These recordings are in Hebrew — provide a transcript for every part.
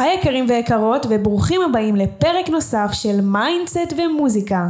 היי יקרים ויקרות, וברוכים הבאים לפרק נוסף של mindset ומוזיקה.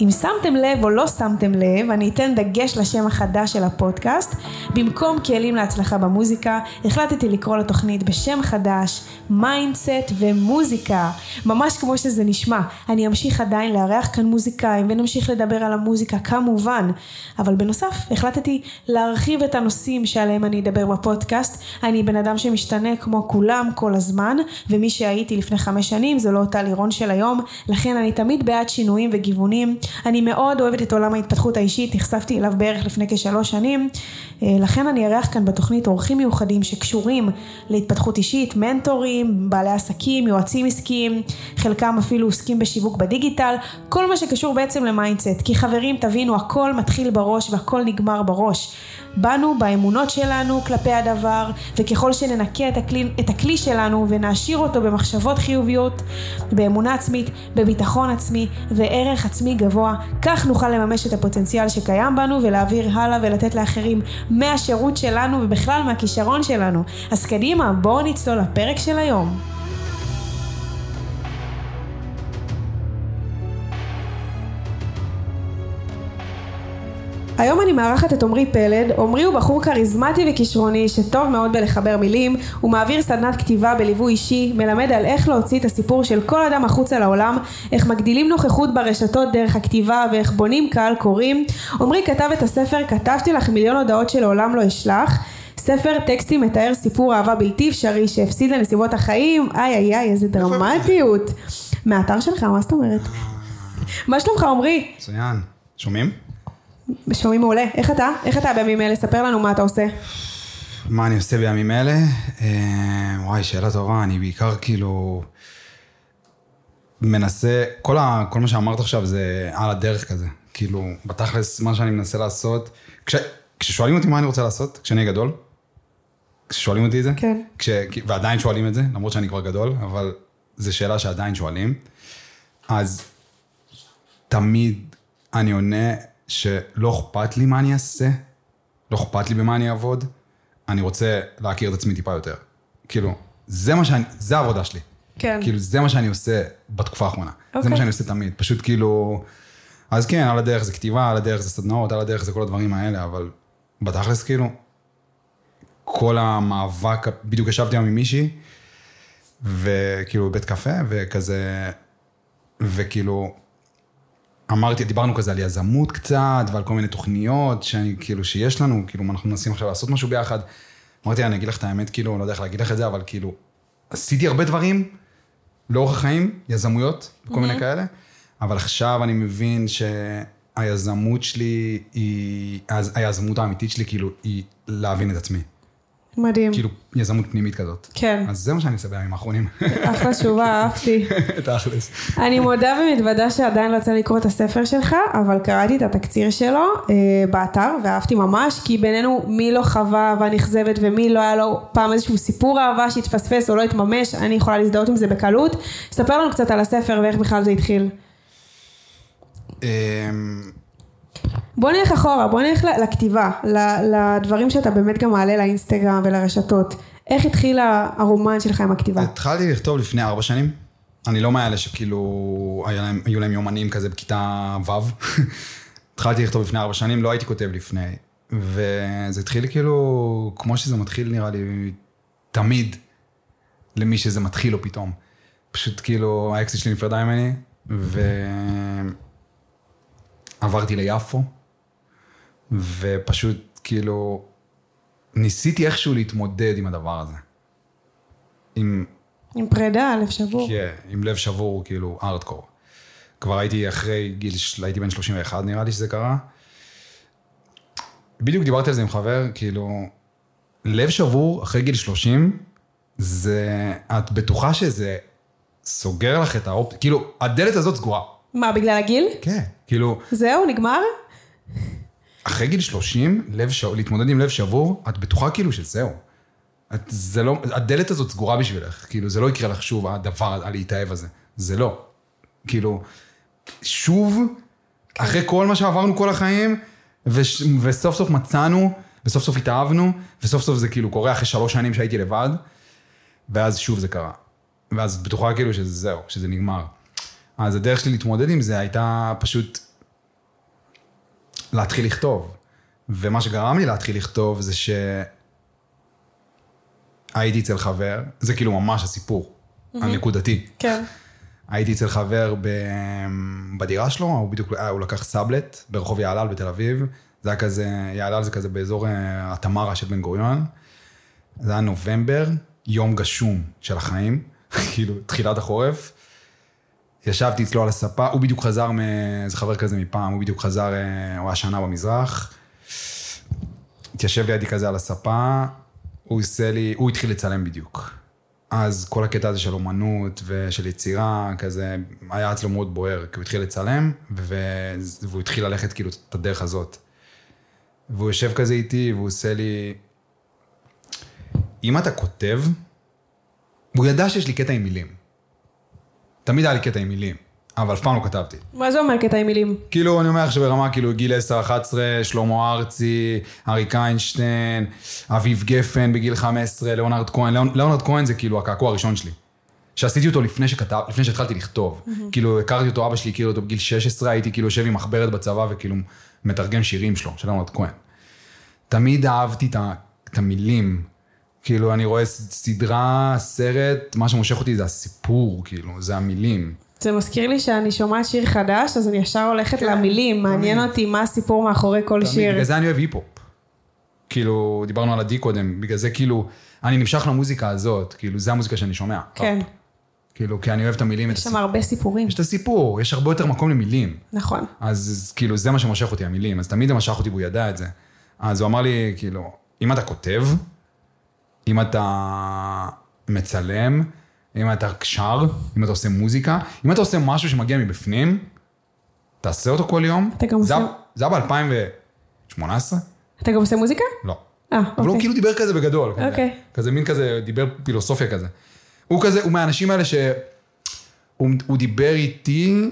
אם שמתם לב או לא שמתם לב, אני אתן דגש לשם החדש של הפודקאסט. במקום כלים להצלחה במוזיקה, החלטתי לקרוא לתוכנית בשם חדש, mindset ומוזיקה. ממש כמו שזה נשמע. אני אמשיך עדיין לארח כאן מוזיקאים ונמשיך לדבר על המוזיקה כמובן. אבל בנוסף, החלטתי להרחיב את הנושאים שעליהם אני אדבר בפודקאסט. אני בן אדם שמשתנה כמו כולם כל הזמן, ומי שהייתי לפני חמש שנים זו לא אותה לירון של היום, לכן אני תמיד בעד שינויים וגיוונים. אני מאוד אוהבת את עולם ההתפתחות האישית, נחשפתי אליו בערך לפני כשלוש שנים, אה, לכן אני אארח כאן בתוכנית אורחים מיוחדים שקשורים להתפתחות אישית, מנטורים, בעלי עסקים, יועצים עסקיים, חלקם אפילו עוסקים בשיווק בדיגיטל, כל מה שקשור בעצם ל mindset, כי חברים תבינו הכל מתחיל בראש והכל נגמר בראש. בנו, באמונות שלנו כלפי הדבר, וככל שננקה את הכלי, את הכלי שלנו ונעשיר אותו במחשבות חיוביות, באמונה עצמית, בביטחון עצמי וערך עצמי גבוה, כך נוכל לממש את הפוטנציאל שקיים בנו ולהעביר הלאה ולתת לאחרים מהשירות שלנו ובכלל מהכישרון שלנו. אז קדימה, בואו נצלול לפרק של היום. היום אני מארחת את עמרי פלד. עמרי הוא בחור כריזמטי וכישרוני שטוב מאוד בלחבר מילים. הוא מעביר סדנת כתיבה בליווי אישי, מלמד על איך להוציא את הסיפור של כל אדם החוצה לעולם, איך מגדילים נוכחות ברשתות דרך הכתיבה ואיך בונים קהל קוראים. עמרי כתב את הספר "כתבתי לך מיליון הודעות שלעולם לא אשלח". ספר טקסטים מתאר סיפור אהבה בלתי אפשרי שהפסיד לנסיבות החיים, איי איי איי איזה דרמטיות. מהאתר שלך, מה זאת אומרת? מה שלומך עמרי? מצוין. שומעים? שומעים מעולה. איך אתה? איך אתה בימים אלה? ספר לנו מה אתה עושה. מה אני עושה בימים אלה? אה, וואי, שאלה טובה. אני בעיקר כאילו מנסה, כל, ה, כל מה שאמרת עכשיו זה על הדרך כזה. כאילו, בתכלס, מה שאני מנסה לעשות, כש, כששואלים אותי מה אני רוצה לעשות, כשאני גדול, כששואלים אותי את זה, כן. כש, ועדיין שואלים את זה, למרות שאני כבר גדול, אבל זו שאלה שעדיין שואלים, אז תמיד אני עונה שלא אכפת לי מה אני אעשה, לא אכפת לי במה אני אעבוד, אני רוצה להכיר את עצמי טיפה יותר. כאילו, זה מה שאני, זה העבודה שלי. כן. כאילו, זה מה שאני עושה בתקופה האחרונה. זה אוקיי. מה שאני עושה תמיד. פשוט כאילו... אז כן, על הדרך זה כתיבה, על הדרך זה סדנאות, על הדרך זה כל הדברים האלה, אבל בתכלס כאילו, כל המאבק, בדיוק ישבתי היום עם מישהי, וכאילו בבית קפה, וכזה, וכאילו, אמרתי, דיברנו כזה על יזמות קצת, ועל כל מיני תוכניות שאני, כאילו, שיש לנו, כאילו, אנחנו מנסים עכשיו לעשות משהו ביחד. אמרתי לה, אני אגיד לך את האמת, כאילו, לא יודע איך להגיד לך את זה, אבל כאילו, עשיתי הרבה דברים לאורך החיים, יזמויות, כל מיני כאלה, אבל עכשיו אני מבין שהיזמות שלי היא, היזמות האמיתית שלי, כאילו, היא להבין את עצמי. מדהים. כאילו, יזמות פנימית כזאת. כן. אז זה מה שאני עושה בימים האחרונים. אחלה תשובה, אהבתי. תכלס. אני מודה ומתוודה שעדיין לא יצא לקרוא את הספר שלך, אבל קראתי את התקציר שלו אה, באתר ואהבתי ממש, כי בינינו מי לא חווה אהבה נכזבת ומי לא היה לו פעם איזשהו סיפור אהבה שהתפספס או לא התממש, אני יכולה להזדהות עם זה בקלות. ספר לנו קצת על הספר ואיך בכלל זה התחיל. בוא נלך אחורה, בוא נלך לכתיבה, לדברים שאתה באמת גם מעלה לאינסטגרם ולרשתות. איך התחיל הרומן שלך עם הכתיבה? התחלתי לכתוב לפני ארבע שנים. אני לא מאלה שכאילו, היה להם, היו להם יומנים כזה בכיתה ו'. התחלתי לכתוב לפני ארבע שנים, לא הייתי כותב לפני. וזה התחיל כאילו, כמו שזה מתחיל נראה לי, תמיד, למי שזה מתחיל לו פתאום. פשוט כאילו, האקסיט שלי נפרדה ממני, ועברתי ליפו, ופשוט כאילו, ניסיתי איכשהו להתמודד עם הדבר הזה. עם עם פרידה, לב שבור. כן, עם לב שבור, כאילו, ארדקור. כבר הייתי אחרי גיל, הייתי בן 31 נראה לי שזה קרה. בדיוק דיברתי על זה עם חבר, כאילו, לב שבור אחרי גיל 30, זה, את בטוחה שזה סוגר לך את האופ... כאילו, הדלת הזאת סגורה. מה, בגלל הגיל? כן. כאילו, זהו, נגמר? אחרי גיל 30, לב ש... להתמודד עם לב שבור, את בטוחה כאילו שזהו. את, זה לא, הדלת הזאת סגורה בשבילך, כאילו, זה לא יקרה לך שוב, הדבר, הלהתאהב הזה. זה לא. כאילו, שוב, אחרי כל מה שעברנו כל החיים, וש, וסוף סוף מצאנו, וסוף סוף התאהבנו, וסוף סוף זה כאילו קורה אחרי שלוש שנים שהייתי לבד, ואז שוב זה קרה. ואז את בטוחה כאילו שזה זהו, שזה נגמר. אז הדרך שלי להתמודד עם זה הייתה פשוט להתחיל לכתוב. ומה שגרם לי להתחיל לכתוב זה שהייתי אצל חבר, זה כאילו ממש הסיפור, הנקודתי. כן. הייתי אצל חבר ב... בדירה שלו, הוא בדיוק, אה, הוא לקח סאבלט ברחוב יעלל בתל אביב. זה היה כזה, יעלל זה כזה באזור אה, התמרה של בן גוריון. זה היה נובמבר, יום גשום של החיים, כאילו, תחילת החורף. ישבתי אצלו על הספה, הוא בדיוק חזר, מ... חבר כזה מפעם, הוא בדיוק חזר, אה, הוא היה שנה במזרח. התיישב לידי כזה על הספה, הוא עושה לי, הוא התחיל לצלם בדיוק. אז כל הקטע הזה של אומנות ושל יצירה, כזה, היה אצלו מאוד בוער, כי הוא התחיל לצלם. והוא התחיל ללכת כאילו את הדרך הזאת. והוא יושב כזה איתי, והוא עושה לי, אם אתה כותב, הוא ידע שיש לי קטע עם מילים. תמיד היה לי קטע עם מילים, אבל אף פעם לא כתבתי. מה זה אומר קטע עם מילים? כאילו, אני אומר לך שברמה, כאילו, גיל 10-11, שלמה ארצי, אריק איינשטיין, אביב גפן בגיל 15, ליאונרד כהן. ליאונ- ליאונרד כהן זה כאילו הקעקוע הראשון שלי. שעשיתי אותו לפני שכתב, לפני שהתחלתי לכתוב. כאילו, הכרתי אותו, אבא שלי הכיר אותו בגיל 16, הייתי כאילו יושב עם מחברת בצבא וכאילו מתרגם שירים שלו, של ליאונרד כהן. תמיד אהבתי את המילים. כאילו, אני רואה סדרה, סרט, מה שמושך אותי זה הסיפור, כאילו, זה המילים. זה מזכיר לי שאני שומעת שיר חדש, אז אני ישר הולכת למילים, מעניין אותי מה הסיפור מאחורי כל תמיד, שיר. בגלל זה אני אוהב היפ-הופ. כאילו, דיברנו על עדי קודם, בגלל זה כאילו, אני נמשך למוזיקה הזאת, כאילו, זה המוזיקה שאני שומע. כן, כאילו, כי אני אוהב את המילים, את יש שם הסיפור. הרבה סיפורים. יש את הסיפור, יש הרבה יותר מקום למילים. נכון. אז כאילו, זה מה שמושך אותי, המילים. אז תמיד זה משך אותי והוא ידע את זה. אז הוא אמר לי, כאילו, אם אתה כותב, אם אתה מצלם, אם אתה שר, אם אתה עושה מוזיקה, אם אתה עושה משהו שמגיע מבפנים, תעשה אותו כל יום. אתה גם זה עושה- זה היה ב-2018? אתה גם עושה מוזיקה? לא. אה, אבל הוא אוקיי. כאילו דיבר כזה בגדול. כזה. אוקיי. כזה מין כזה, דיבר פילוסופיה כזה. הוא כזה, הוא מהאנשים האלה שהוא הוא דיבר איתי,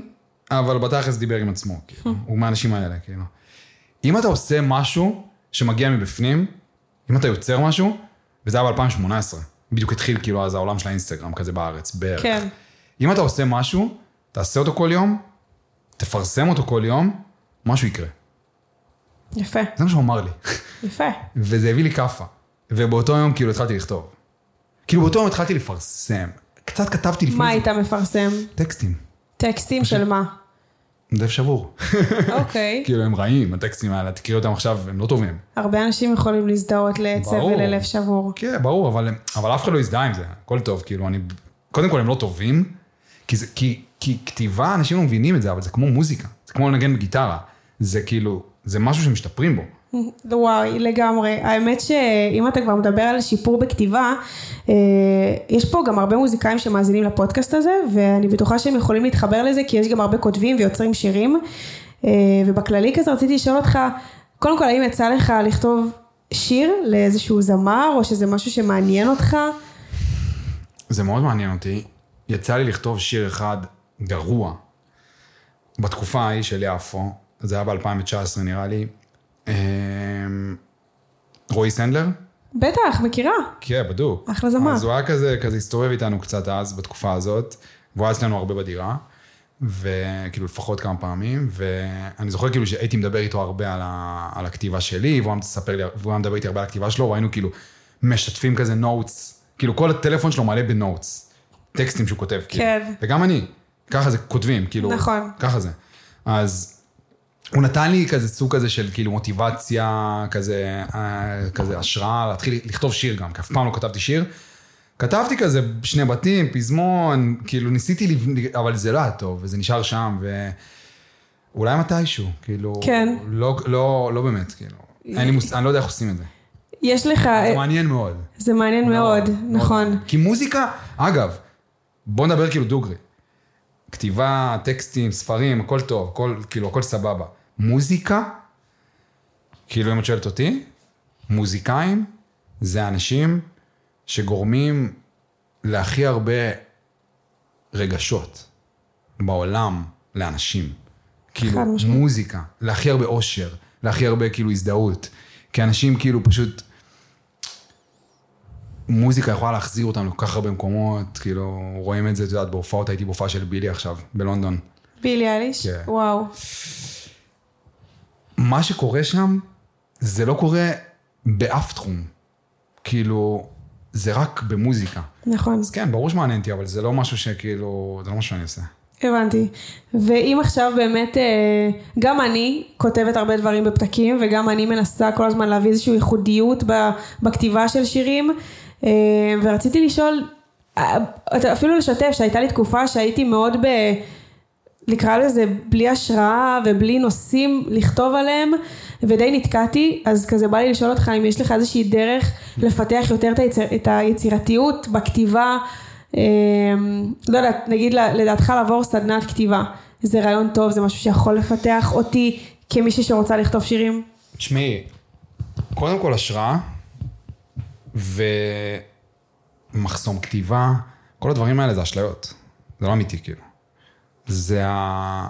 אבל בתכלס דיבר עם עצמו. כאילו. הוא מהאנשים האלה, כאילו. אם אתה עושה משהו שמגיע מבפנים, אם אתה יוצר משהו, וזה היה ב-2018, בדיוק התחיל כאילו אז העולם של האינסטגרם כזה בארץ, בערך. כן. אם אתה עושה משהו, תעשה אותו כל יום, תפרסם אותו כל יום, משהו יקרה. יפה, זה מה שהוא אמר לי. יפה. וזה הביא לי כאפה. ובאותו יום כאילו התחלתי לכתוב. כאילו באותו יום התחלתי לפרסם. קצת כתבתי לפני מה זה. היית מפרסם? טקסטים. טקסטים של מה? דף שבור. אוקיי. כאילו הם רעים, הטקסטים האלה, תקראי אותם עכשיו, הם לא טובים. הרבה אנשים יכולים להזדהות לעצב. וללב שבור. כן, ברור, אבל, אבל אף אחד לא יזדהה עם זה, הכל טוב, כאילו, אני... קודם כל הם לא טובים, כי, זה, כי, כי כתיבה, אנשים לא מבינים את זה, אבל זה כמו מוזיקה, זה כמו לנגן בגיטרה. זה כאילו, זה משהו שמשתפרים בו. וואי, לגמרי. האמת שאם אתה כבר מדבר על שיפור בכתיבה, אה, יש פה גם הרבה מוזיקאים שמאזינים לפודקאסט הזה, ואני בטוחה שהם יכולים להתחבר לזה, כי יש גם הרבה כותבים ויוצרים שירים. אה, ובכללי כזה רציתי לשאול אותך, קודם כל, האם יצא לך לכתוב שיר לאיזשהו זמר, או שזה משהו שמעניין אותך? זה מאוד מעניין אותי. יצא לי לכתוב שיר אחד גרוע. בתקופה ההיא של יפו, זה היה ב-2019 נראה לי. אמ, רועי סנדלר? בטח, מכירה. כן, בדוק. אחלה זמר. אז הוא היה כזה, כזה הסתובב איתנו קצת אז, בתקופה הזאת, והוא היה אצלנו הרבה בדירה, וכאילו לפחות כמה פעמים, ואני זוכר כאילו שהייתי מדבר איתו הרבה על, ה, על הכתיבה שלי, והוא היה מספר לי, והוא היה מדבר איתי הרבה על הכתיבה שלו, והיינו כאילו משתפים כזה נוטס, כאילו כל הטלפון שלו מלא בנוטס, טקסטים שהוא כותב, כאילו. כן. וגם אני, ככה זה כותבים, כאילו, נכון. ככה זה. אז הוא נתן לי כזה סוג כזה של כאילו מוטיבציה, כזה, אה, כזה השראה, להתחיל לכתוב שיר גם, כי אף פעם לא כתבתי שיר. כתבתי כזה שני בתים, פזמון, כאילו ניסיתי, לב- אבל זה לא היה טוב, וזה נשאר שם, ואולי מתישהו, כאילו, כן. לא, לא, לא באמת, כאילו, אין לי מוס... אני לא יודע איך עושים את זה. יש לך, זה מעניין מאוד. זה מעניין מאוד, נכון. כי מוזיקה, אגב, בוא נדבר כאילו דוגרי. כתיבה, טקסטים, ספרים, הכל טוב, הכל, כאילו, הכל סבבה. מוזיקה, כאילו, אם את שואלת אותי, מוזיקאים זה אנשים שגורמים להכי הרבה רגשות בעולם לאנשים. כאילו. מוזיקה, להכי הרבה אושר, להכי הרבה כאילו הזדהות. כי אנשים כאילו פשוט... מוזיקה יכולה להחזיר אותם לכל כך הרבה מקומות, כאילו, רואים את זה, את יודעת, בהופעות, הייתי בהופעה של בילי עכשיו, בלונדון. בילי אליש? כן. וואו. מה שקורה שם, זה לא קורה באף תחום. כאילו, זה רק במוזיקה. נכון. אז כן, ברור שמעניין אותי, אבל זה לא משהו שכאילו, זה לא משהו שאני עושה. הבנתי. ואם עכשיו באמת, אה, גם אני כותבת הרבה דברים בפתקים, וגם אני מנסה כל הזמן להביא איזושהי ייחודיות בכתיבה של שירים, ורציתי לשאול, אה, אפילו לשתף, שהייתה לי תקופה שהייתי מאוד ב... נקרא לזה בלי השראה ובלי נושאים לכתוב עליהם ודי נתקעתי אז כזה בא לי לשאול אותך אם יש לך איזושהי דרך לפתח יותר את, היציר, את היצירתיות בכתיבה אה, לא יודעת נגיד לדעתך לעבור סדנת כתיבה זה רעיון טוב זה משהו שיכול לפתח אותי כמישהי שרוצה לכתוב שירים? תשמעי, קודם כל השראה ומחסום כתיבה, כל הדברים האלה זה אשליות. זה לא אמיתי כאילו. זה, ה...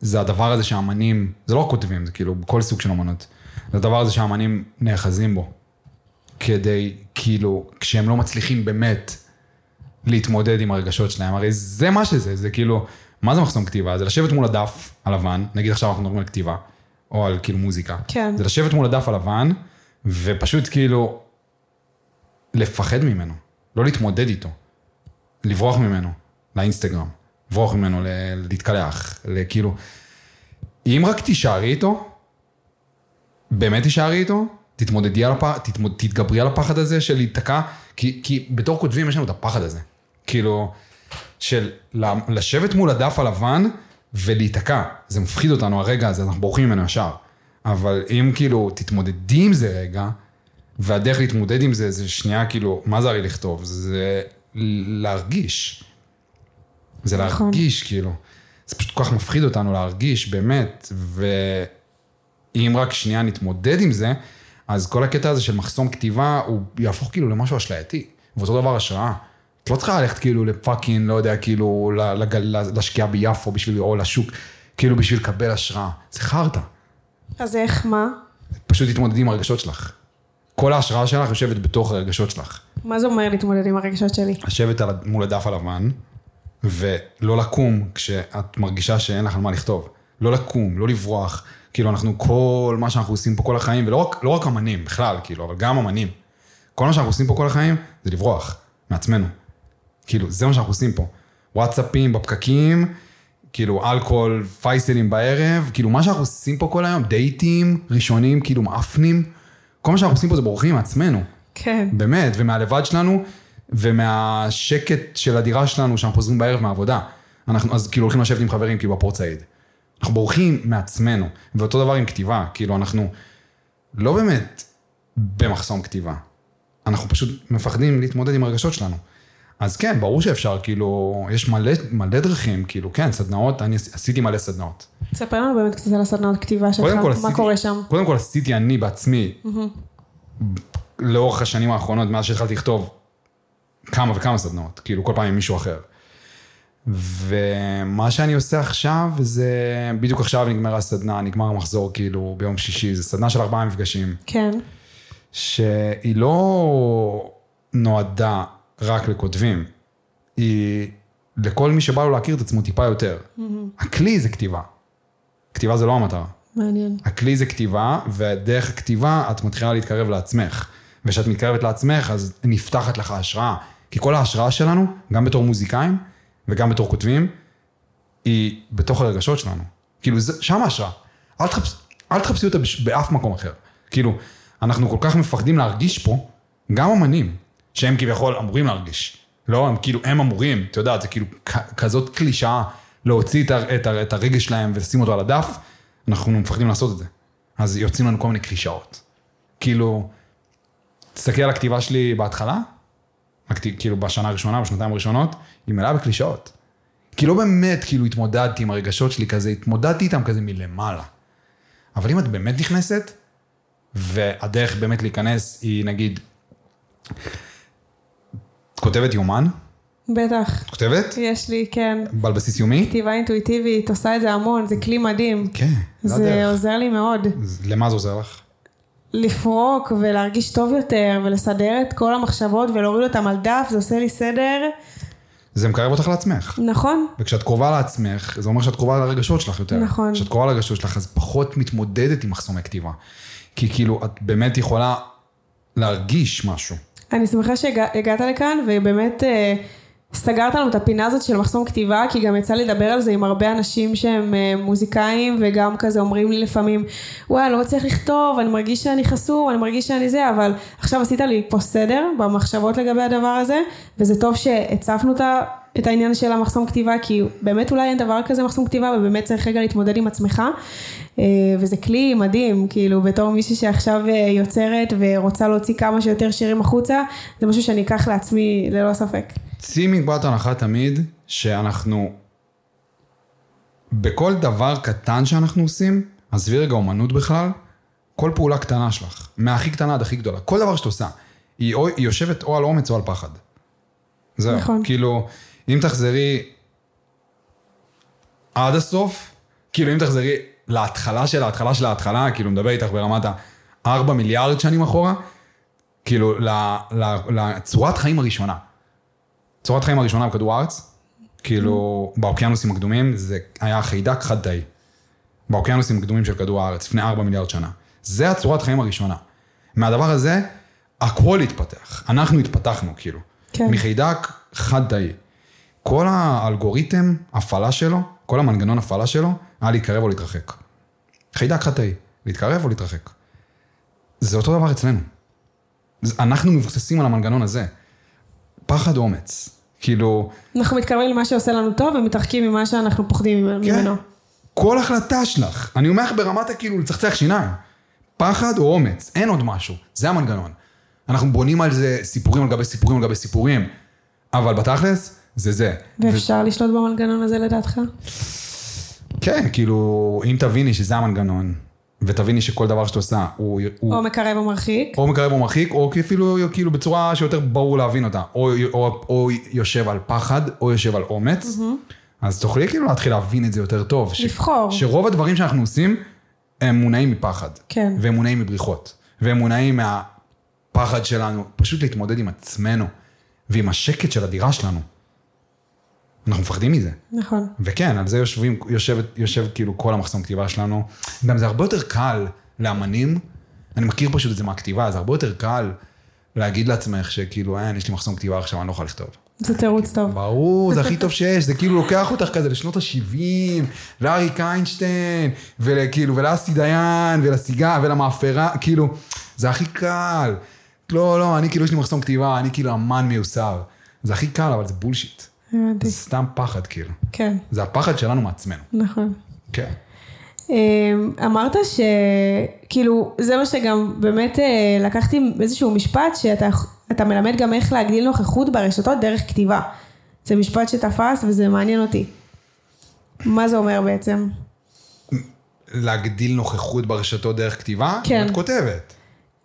זה הדבר הזה שהאמנים, זה לא רק כותבים, זה כאילו בכל סוג של אמנות. זה הדבר הזה שהאמנים נאחזים בו. כדי, כאילו, כשהם לא מצליחים באמת להתמודד עם הרגשות שלהם, הרי זה מה שזה, זה כאילו, מה זה מחסום כתיבה? זה לשבת מול הדף הלבן, נגיד עכשיו אנחנו מדברים על כתיבה, או על כאילו מוזיקה. כן. זה לשבת מול הדף הלבן, ופשוט כאילו, לפחד ממנו, לא להתמודד איתו, לברוח ממנו, לאינסטגרם, לברוח ממנו, ל- להתקלח, כאילו, אם רק תישארי איתו, באמת תישארי איתו, תתמודדי על הפחד, תתמוד, תתגברי על הפחד הזה של להיתקע, כי, כי בתור כותבים יש לנו את הפחד הזה. כאילו, של לשבת מול הדף הלבן ולהיתקע. זה מפחיד אותנו הרגע הזה, אנחנו בורחים ממנו ישר. אבל אם כאילו תתמודדי עם זה רגע, והדרך להתמודד עם זה, זה שנייה כאילו, מה זה הרי לכתוב? זה להרגיש. זה נכון. להרגיש, כאילו. זה פשוט כל כך מפחיד אותנו להרגיש, באמת, ואם רק שנייה נתמודד עם זה, אז כל הקטע הזה של מחסום כתיבה, הוא יהפוך כאילו למשהו אשלייתי. ואותו דבר השראה. את לא צריכה ללכת כאילו לפאקינג, לא יודע, כאילו, לגל- לשקיעה ביפו בשביל, או לשוק, כאילו בשביל לקבל השראה. זה חרטא. אז איך מה? פשוט תתמודדי עם הרגשות שלך. כל ההשראה שלך יושבת בתוך הרגשות שלך. מה זה אומר להתמודד עם הרגשות שלי? לשבת על, מול הדף הלבן, ולא לקום כשאת מרגישה שאין לך על מה לכתוב. לא לקום, לא לברוח. כאילו, אנחנו, כל מה שאנחנו עושים פה כל החיים, ולא רק, לא רק אמנים, בכלל, כאילו, אבל גם אמנים. כל מה שאנחנו עושים פה כל החיים, זה לברוח מעצמנו. כאילו, זה מה שאנחנו עושים פה. וואטסאפים בפקקים, כאילו, אלכוהול, פייסלים בערב, כאילו, מה שאנחנו עושים פה כל היום, דייטים ראשונים, כאילו, מאפנים, כל מה שאנחנו עושים פה זה בורחים מעצמנו. כן. באמת, ומהלבד שלנו, ומהשקט של הדירה שלנו, שאנחנו חוזרים בערב מהעבודה. אנחנו אז כאילו הולכים לשבת עם חברים, כאילו בפורט סעיד. אנחנו בורחים מעצמנו, ואותו דבר עם כתיבה, כאילו אנחנו לא באמת במחסום כתיבה. אנחנו פשוט מפחדים להתמודד עם הרגשות שלנו. אז כן, ברור שאפשר, כאילו, יש מלא, מלא דרכים, כאילו, כן, סדנאות, אני עשיתי מלא סדנאות. תספר לנו באמת קצת על הסדנאות כתיבה שלך, מה עשיתי, קורה שם? קודם כל עשיתי אני בעצמי, לאורך השנים האחרונות, מאז שהתחלתי לכתוב, כמה וכמה סדנאות, כאילו כל פעם עם מישהו אחר. ומה שאני עושה עכשיו, זה, בדיוק עכשיו נגמרה הסדנה, נגמר המחזור כאילו ביום שישי, זו סדנה של ארבעה מפגשים, כן. שהיא לא נועדה רק לכותבים, היא לכל מי שבא לו להכיר את עצמו טיפה יותר. הכלי זה כתיבה. כתיבה זה לא המטרה. מעניין. הכלי זה כתיבה, ודרך הכתיבה את מתחילה להתקרב לעצמך. וכשאת מתקרבת לעצמך, אז נפתחת לך השראה. כי כל ההשראה שלנו, גם בתור מוזיקאים וגם בתור כותבים, היא בתוך הרגשות שלנו. כאילו, זה, שם ההשראה. אל, תחפש, אל תחפשי אותה באף מקום אחר. כאילו, אנחנו כל כך מפחדים להרגיש פה, גם אמנים, שהם כביכול אמורים להרגיש. לא, הם כאילו, הם אמורים, אתה יודע, זה כאילו כ- כזאת קלישאה להוציא את, את, את הרגש שלהם ולשים אותו על הדף, אנחנו מפחדים לעשות את זה. אז יוצאים לנו כל מיני קלישאות. כאילו, תסתכל על הכתיבה שלי בהתחלה, כאילו בשנה הראשונה, בשנתיים הראשונות, היא מלאה בקלישאות. כי לא באמת כאילו התמודדתי עם הרגשות שלי כזה, התמודדתי איתם כזה מלמעלה. אבל אם את באמת נכנסת, והדרך באמת להיכנס היא נגיד, כותבת יומן? בטח. את כותבת? יש לי, כן. על בסיס יומי? כתיבה אינטואיטיבית, עושה את זה המון, זה כלי מדהים. כן, זה זה הדרך. עוזר לי מאוד. למה זה עוזר לך? לפרוק ולהרגיש טוב יותר ולסדר את כל המחשבות ולהוריד אותם על דף, זה עושה לי סדר. זה מקרב אותך לעצמך. נכון, וכשאת קרובה לעצמך, זה אומר שאת קרובה לרגשות שלך יותר. נכון. כשאת קרובה לרגשות שלך, אז פחות מתמודדת עם מחסומי כתיבה. כי כאילו, את באמת יכולה להרגיש משהו. אני שמחה שהגעת לכאן ובאמת אה, סגרת לנו את הפינה הזאת של מחסום כתיבה, כי גם יצא לי לדבר על זה עם הרבה אנשים שהם אה, מוזיקאים וגם כזה אומרים לי לפעמים, וואי, אני לא מצליח לכתוב, אני מרגיש שאני חסום, אני מרגיש שאני זה, אבל עכשיו עשית לי פה סדר במחשבות לגבי הדבר הזה, וזה טוב שהצפנו את ה... את העניין של המחסום כתיבה, כי באמת אולי אין דבר כזה מחסום כתיבה, ובאמת צריך רגע להתמודד עם עצמך. אה, וזה כלי מדהים, כאילו בתור מישהי שעכשיו אה, יוצרת ורוצה להוציא כמה שיותר שירים החוצה, זה משהו שאני אקח לעצמי ללא ספק. צאי מנקודת הנחה תמיד שאנחנו, בכל דבר קטן שאנחנו עושים, עזבי רגע אומנות בכלל, כל פעולה קטנה שלך, מהכי קטנה עד הכי גדולה, כל דבר שאת עושה, היא, או, היא יושבת או על אומץ או על פחד. זהו, נכון. כאילו, אם תחזרי עד הסוף, כאילו אם תחזרי להתחלה של ההתחלה של ההתחלה, כאילו מדבר איתך ברמת ה-4 מיליארד שנים אחורה, כאילו לצורת חיים הראשונה. צורת חיים הראשונה בכדור הארץ, כאילו באוקיינוסים הקדומים, זה היה חיידק חד-תאי. באוקיינוסים הקדומים של כדור הארץ, לפני 4 מיליארד שנה. זה הצורת חיים הראשונה. מהדבר הזה, הכל התפתח. אנחנו התפתחנו, כאילו. כן. מחיידק חד-תאי. כל האלגוריתם הפעלה שלו, כל המנגנון הפעלה שלו, היה להתקרב או להתרחק. חיידק חד-תאי, להתקרב או להתרחק. זה אותו דבר אצלנו. אנחנו מבוססים על המנגנון הזה. פחד אומץ. כאילו, אנחנו מתקרבים למה שעושה לנו טוב ומתרחקים ממה שאנחנו פוחדים ממנו. כל החלטה שלך, אני אומר לך ברמת הכאילו לצחצח שיניים. פחד או אומץ, אין עוד משהו, זה המנגנון. אנחנו בונים על זה סיפורים על גבי סיפורים על גבי סיפורים, אבל בתכלס, זה זה. ואפשר לשלוט במנגנון הזה לדעתך? כן, כאילו, אם תביני שזה המנגנון, ותביני שכל דבר שאת עושה הוא... הוא... או מקרב או מרחיק? או מקרב או מרחיק, או אפילו כאילו בצורה שיותר ברור להבין אותה. או, או, או יושב על פחד, או יושב על אומץ. אז תוכלי כאילו להתחיל להבין את זה יותר טוב. ש- לבחור. שרוב הדברים שאנחנו עושים, הם מונעים מפחד. כן. והם מונעים מבריחות. והם מונעים מהפחד שלנו, פשוט להתמודד עם עצמנו. ועם השקט של הדירה שלנו. אנחנו מפחדים מזה. נכון. וכן, על זה יושבים, יושב, יושב כאילו כל המחסום כתיבה שלנו. גם זה הרבה יותר קל לאמנים, אני מכיר פשוט את זה מהכתיבה, זה הרבה יותר קל להגיד לעצמך שכאילו, אין, יש לי מחסום כתיבה עכשיו, אני לא יכול לכתוב. זה תירוץ טוב. ברור, זה הכי טוב שיש, זה כאילו לוקח אותך כזה לשנות ה-70, לאריק איינשטיין, וכאילו, ולאסי דיין, ולסיגה, ולמאפרה, כאילו, זה הכי קל. לא, לא, אני כאילו, יש לי מחסום כתיבה, אני כאילו אמן מיוסר. זה הכי קל, אבל זה בולשיט. הבנתי. זה סתם פחד, כאילו. כן, זה הפחד שלנו מעצמנו. נכון. כן. אמ, אמרת שכאילו זה מה שגם באמת אה, לקחתי איזשהו משפט שאתה אתה מלמד גם איך להגדיל נוכחות ברשתות דרך כתיבה. זה משפט שתפס וזה מעניין אותי. מה זה אומר בעצם? להגדיל נוכחות ברשתות דרך כתיבה? כן. את כותבת.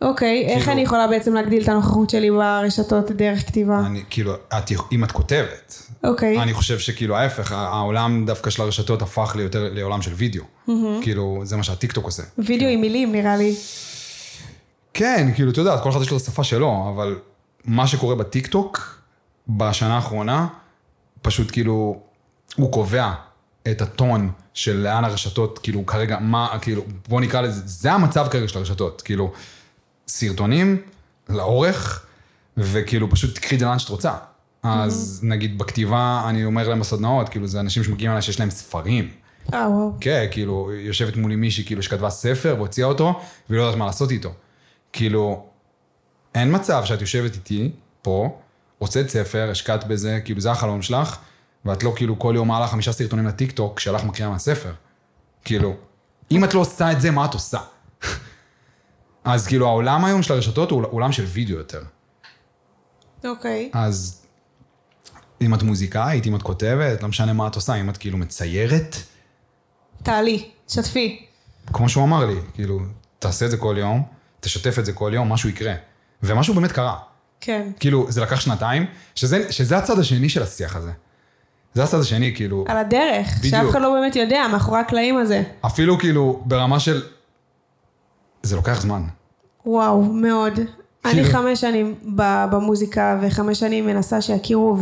אוקיי, איך כאילו- אני יכולה בעצם להגדיל את הנוכחות שלי ברשתות דרך כתיבה? אני, כאילו, את, אם את כותבת. אוקיי, אני חושב שכאילו ההפך, העולם דווקא של הרשתות הפך ליותר לעולם של וידאו. כאילו, זה מה שהטיקטוק עושה. וידאו עם מילים נראה לי. כן, כאילו, אתה יודע, כל אחד יש לו את השפה שלו, אבל מה שקורה בטיקטוק בשנה האחרונה, פשוט כאילו, הוא קובע את הטון של לאן הרשתות, כאילו, כרגע, מה, כאילו, בוא נקרא לזה, זה המצב כרגע של הרשתות, כאילו, סרטונים, לאורך, וכאילו, פשוט תקחי את זה לאן שאת רוצה. אז נגיד בכתיבה, אני אומר להם בסדנאות, כאילו, זה אנשים שמגיעים אליי שיש להם ספרים. אה וואו. כן, כאילו, יושבת מולי מישהי, כאילו, שכתבה ספר והוציאה אותו, והיא לא יודעת מה לעשות איתו. כאילו, אין מצב שאת יושבת איתי, פה, הוצאת ספר, השקעת בזה, כאילו, זה החלום שלך, ואת לא כאילו כל יום מעלה חמישה סרטונים לטיקטוק, שלך מקריאה מהספר. כאילו, אם את לא עושה את זה, מה את עושה? אז כאילו, העולם היום של הרשתות הוא עולם של וידאו יותר. אוקיי. אז אם את מוזיקאית, אם את כותבת, לא משנה מה את עושה, אם את כאילו מציירת, תעלי, שתפי. כמו שהוא אמר לי, כאילו, תעשה את זה כל יום, תשתף את זה כל יום, משהו יקרה. ומשהו באמת קרה. כן. כאילו, זה לקח שנתיים, שזה, שזה הצד השני של השיח הזה. זה הצד השני, כאילו, על הדרך, שאף בדיוק. אחד לא באמת יודע, מאחורי הקלעים הזה. אפילו כאילו ברמה של... זה לוקח זמן. וואו, מאוד. אני כאילו- חמש שנים במוזיקה, וחמש שנים מנסה שיכירו,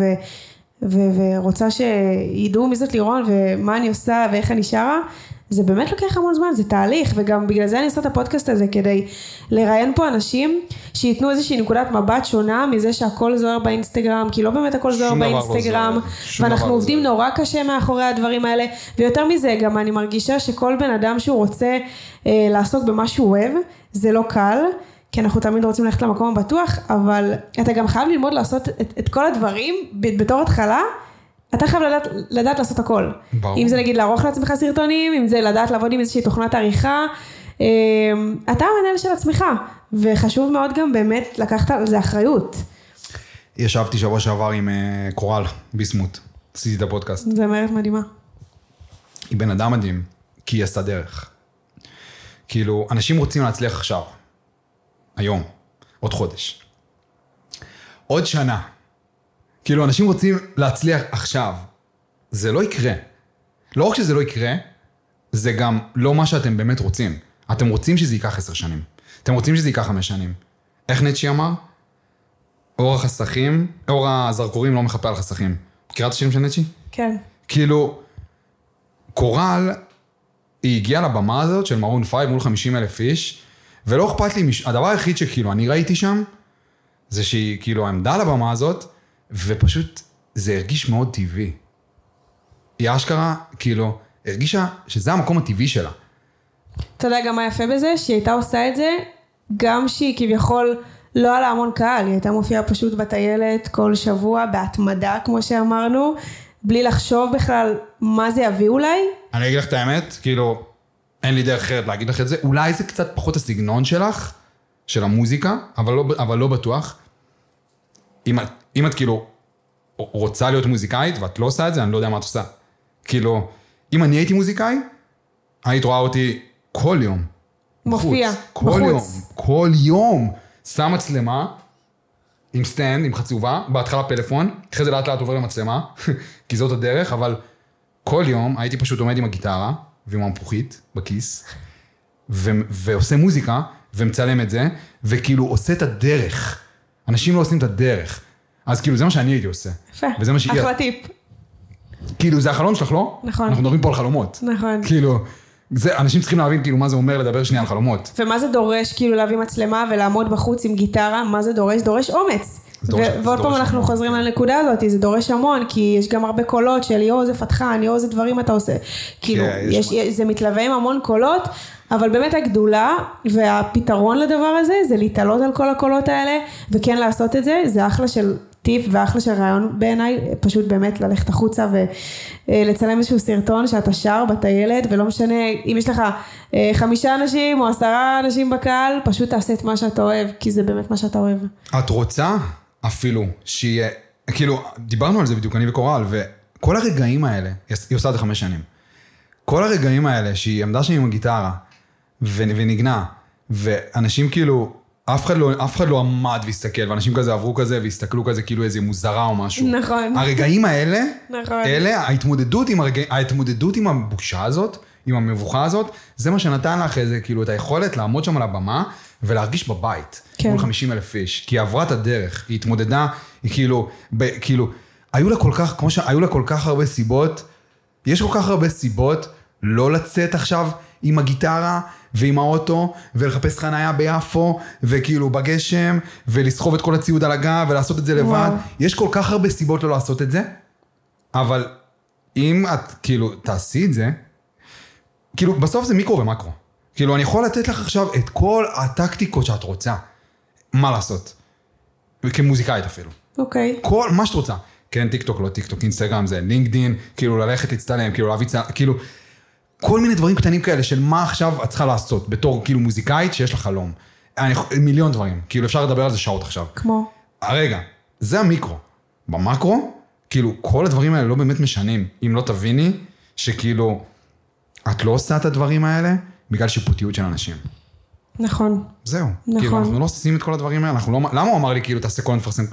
ו, ורוצה שידעו מי זאת לירון, ומה אני עושה, ואיך אני שרה. זה באמת לוקח המון זמן, זה תהליך, וגם בגלל זה אני עושה את הפודקאסט הזה, כדי לראיין פה אנשים שייתנו איזושהי נקודת מבט שונה מזה שהכל זוהר באינסטגרם, כי לא באמת הכל זוהר לא באינסטגרם, זוהר, ואנחנו דבר לא עובדים זוהר. נורא קשה מאחורי הדברים האלה, ויותר מזה, גם אני מרגישה שכל בן אדם שהוא רוצה אה, לעסוק במה שהוא אוהב, זה לא קל. כי אנחנו תמיד רוצים ללכת למקום הבטוח, אבל אתה גם חייב ללמוד לעשות את, את כל הדברים בתור התחלה, אתה חייב לדעת, לדעת לעשות הכל. ברור. אם זה נגיד לערוך לעצמך סרטונים, אם זה לדעת לעבוד עם איזושהי תוכנת עריכה, אה, אתה המנהל של עצמך, וחשוב מאוד גם באמת לקחת על זה אחריות. ישבתי שבוע שעבר עם אה, קורל ביסמוט, עשיתי את הפודקאסט. זו אומרת מדהימה. היא בן אדם מדהים, כי היא עשתה דרך. כאילו, אנשים רוצים להצליח עכשיו, היום, עוד חודש, עוד שנה. כאילו, אנשים רוצים להצליח עכשיו. זה לא יקרה. לא רק שזה לא יקרה, זה גם לא מה שאתם באמת רוצים. אתם רוצים שזה ייקח עשר שנים. אתם רוצים שזה ייקח חמש שנים. איך נצ'י אמר? אור החסכים, אור הזרקורים לא מחפה על חסכים. מכירה את השם של נצ'י? כן. כאילו, קורל, היא הגיעה לבמה הזאת של מרון פייב מול 50 אלף איש, ולא אכפת לי, מש... הדבר היחיד שכאילו אני ראיתי שם, זה שהיא כאילו עמדה על הבמה הזאת, ופשוט זה הרגיש מאוד טבעי. היא אשכרה, כאילו, הרגישה שזה המקום הטבעי שלה. אתה יודע גם מה יפה בזה? שהיא הייתה עושה את זה, גם שהיא כביכול לא היה לה המון קהל, היא הייתה מופיעה פשוט בטיילת כל שבוע, בהתמדה, כמו שאמרנו, בלי לחשוב בכלל מה זה יביא אולי. אני אגיד לך את האמת, כאילו, אין לי דרך אחרת להגיד לך את זה. אולי זה קצת פחות הסגנון שלך, של המוזיקה, אבל לא, אבל לא בטוח. אם, את- אם את כאילו רוצה להיות מוזיקאית ואת לא עושה את זה, אני לא יודע מה את עושה. כאילו, אם אני הייתי מוזיקאי, היית רואה אותי כל יום. מופיע, בחוץ. כל בחוץ. יום, כל יום. שם מצלמה, עם stand, עם חצובה, בהתחלה פלאפון, אחרי זה לאט לאט עובר למצלמה, כי זאת הדרך, אבל כל יום הייתי פשוט עומד עם הגיטרה ועם המפוחית בכיס, ו- ועושה מוזיקה, ומצלם את זה, וכאילו עושה את הדרך. אנשים לא עושים את הדרך. אז כאילו זה מה שאני הייתי עושה. יפה, וזה מה שהיא... אחלה טיפ. כאילו זה החלום שלך, לא? נכון. אנחנו מדברים פה על חלומות. נכון. כאילו, זה, אנשים צריכים להבין כאילו מה זה אומר לדבר שנייה על חלומות. ומה זה דורש כאילו להביא מצלמה ולעמוד בחוץ עם גיטרה, מה זה דורש? דורש אומץ. זה זה ועוד פעם אנחנו. חוזרים לנקודה הזאת, זה דורש המון, כי יש גם הרבה קולות של יואו איזה פתחן, יואו איזה דברים אתה עושה. כאילו, כן, יש יש, זה מתלווה עם המון קולות, אבל באמת הגדולה והפתרון לדבר הזה, זה להתעלות על כל הקולות האלה, וכן לעשות את זה, זה אחלה של טיפ ואחלה של רעיון בעיניי, פשוט באמת ללכת החוצה ולצלם איזשהו סרטון שאתה שר בטיילת, ולא משנה אם יש לך אה, חמישה אנשים או עשרה אנשים בקהל, פשוט תעשה את מה שאתה אוהב, כי זה באמת מה שאתה אוהב. את רוצה אפילו שיהיה, כאילו, דיברנו על זה בדיוק, אני וקורל, וכל הרגעים האלה, היא עושה את זה חמש שנים. כל הרגעים האלה שהיא עמדה שם עם הגיטרה, ו- ונגנה, ואנשים כאילו, אף אחד, לא, אף אחד לא עמד והסתכל, ואנשים כזה עברו כזה והסתכלו כזה כאילו איזה מוזרה או משהו. נכון. הרגעים האלה, נכון. אלה, ההתמודדות עם, הרגע, ההתמודדות עם הבושה הזאת, עם המבוכה הזאת, זה מה שנתן לך איזה, כאילו, את היכולת לעמוד שם על הבמה ולהרגיש בבית. כן. מול 50 אלף איש. כי היא עברה את הדרך, היא התמודדה, היא כאילו, ב, כאילו, היו לה כל כך, כמו שהיו לה כל כך הרבה סיבות, יש כל כך הרבה סיבות לא לצאת עכשיו עם הגיטרה ועם האוטו, ולחפש חנייה ביפו, וכאילו בגשם, ולסחוב את כל הציוד על הגב, ולעשות את זה לבד. וואו. יש כל כך הרבה סיבות לא לעשות את זה, אבל אם את כאילו תעשי את זה, כאילו בסוף זה מיקרו ומקרו. כאילו אני יכול לתת לך עכשיו את כל הטקטיקות שאת רוצה. מה לעשות? כמוזיקאית אפילו. אוקיי. כל מה שאת רוצה. כן, טיק טוק, לא טיק טוק, אינסטגרם זה לינקדאין, כאילו ללכת להצטלם, כאילו להביא צלם, כאילו, כל מיני דברים קטנים כאלה של מה עכשיו את צריכה לעשות בתור כאילו מוזיקאית שיש לה חלום. אני, מיליון דברים, כאילו אפשר לדבר על זה שעות עכשיו. כמו? רגע, זה המיקרו. במקרו, כאילו, כל הדברים האלה לא באמת משנים. אם לא תביני שכאילו, את לא עושה את הדברים האלה בגלל שיפוטיות של אנשים. נכון. זהו. נכון. כאילו, אנחנו לא עושים את כל הדברים האלה, אנחנו לא... למה הוא אמר לי, כאילו, תעשה כל מפרסם?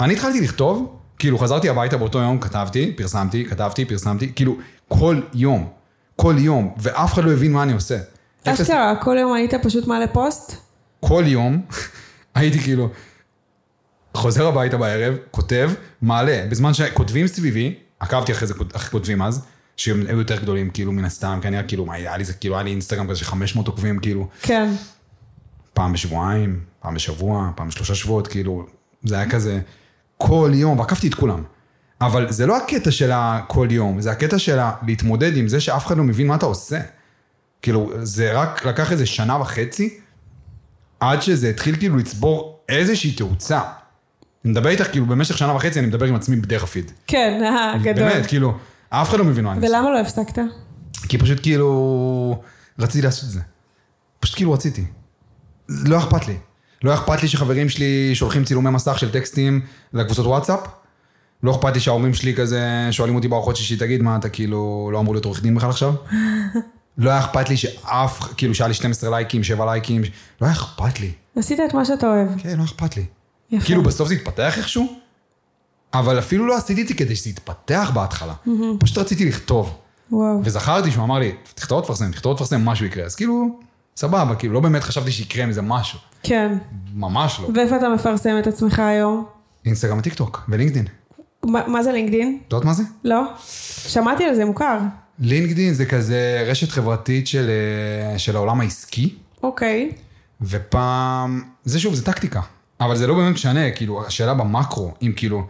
אני התחלתי לכתוב, כאילו, חזרתי הביתה באותו יום, כתבתי, פרסמתי, כתבתי, פרסמתי, כאילו, כל יום. כל יום, ואף אחד לא הבין מה אני עושה. אפס- אשכרה, כל יום היית פשוט מעלה פוסט? כל יום הייתי כאילו חוזר הביתה בערב, כותב, מעלה. בזמן שכותבים סביבי, עקבתי אחרי זה, איך כותבים אז, שהם היו יותר גדולים, כאילו, מן הסתם, כי אני היה כאילו, מה היה לי זה, כאילו, היה לי אינסטגרם כזה של 500 עוקבים, כאילו, כן. פעם בשבועיים, פעם בשבוע, פעם בשלושה שבועות, כאילו, זה היה כזה כל יום, ועקפתי את כולם. אבל זה לא הקטע של הכל יום, זה הקטע של להתמודד עם זה שאף אחד לא מבין מה אתה עושה. כאילו, זה רק לקח איזה שנה וחצי, עד שזה התחיל כאילו לצבור איזושהי תאוצה. אני מדבר איתך, כאילו, במשך שנה וחצי אני מדבר עם עצמי בדרך הפיד. כן, גדול. באמת, כאילו, אף אחד לא מבין מה אני עושה. ולמה לא הפסקת? כי פשוט כאילו, רציתי לעשות את זה. פשוט כאילו רציתי. לא אכפת לי. לא אכפת לי שחברים שלי שולחים צילומי מסך של טקסטים לקבוצות וואטסאפ. לא אכפת לי שההורים שלי כזה שואלים אותי בארוחות שישי, תגיד, מה, אתה כאילו לא אמור להיות עורך דין בכלל עכשיו? לא היה אכפת לי שאף, כאילו שהיה לי 12 לייקים, 7 לייקים, לא היה אכפת לי. עשית את מה שאתה אוהב. כן, לא אכפת לי. יפה. כאילו בסוף זה התפתח איכשהו, אבל אפילו לא עשיתי את זה כדי שזה יתפתח בהתחלה. פשוט רציתי לכתוב. וואו. וזכרתי שהוא אמר לי, תכתוב תפרסם, תכתוב תפרסם, משהו יקרה. אז כאילו, סבבה, כאילו, לא באמת חשבתי שיקרה מזה משהו. כן. ממש לא. ואיפה אתה מפרסם את עצמך היום? אינסטגרם וטיקטוק, ולינקדין. מה מה זה לינקדין? את יודעת מה זה? לא? שמעתי על זה, מוכר. לינקדין זה כזה רשת חברתית של, אה, של העולם העסקי, אוקיי. ופעם, זה שוב, זה טקטיקה. אבל זה לא באמת משנה, כאילו, השאלה במקרו, אם כאילו,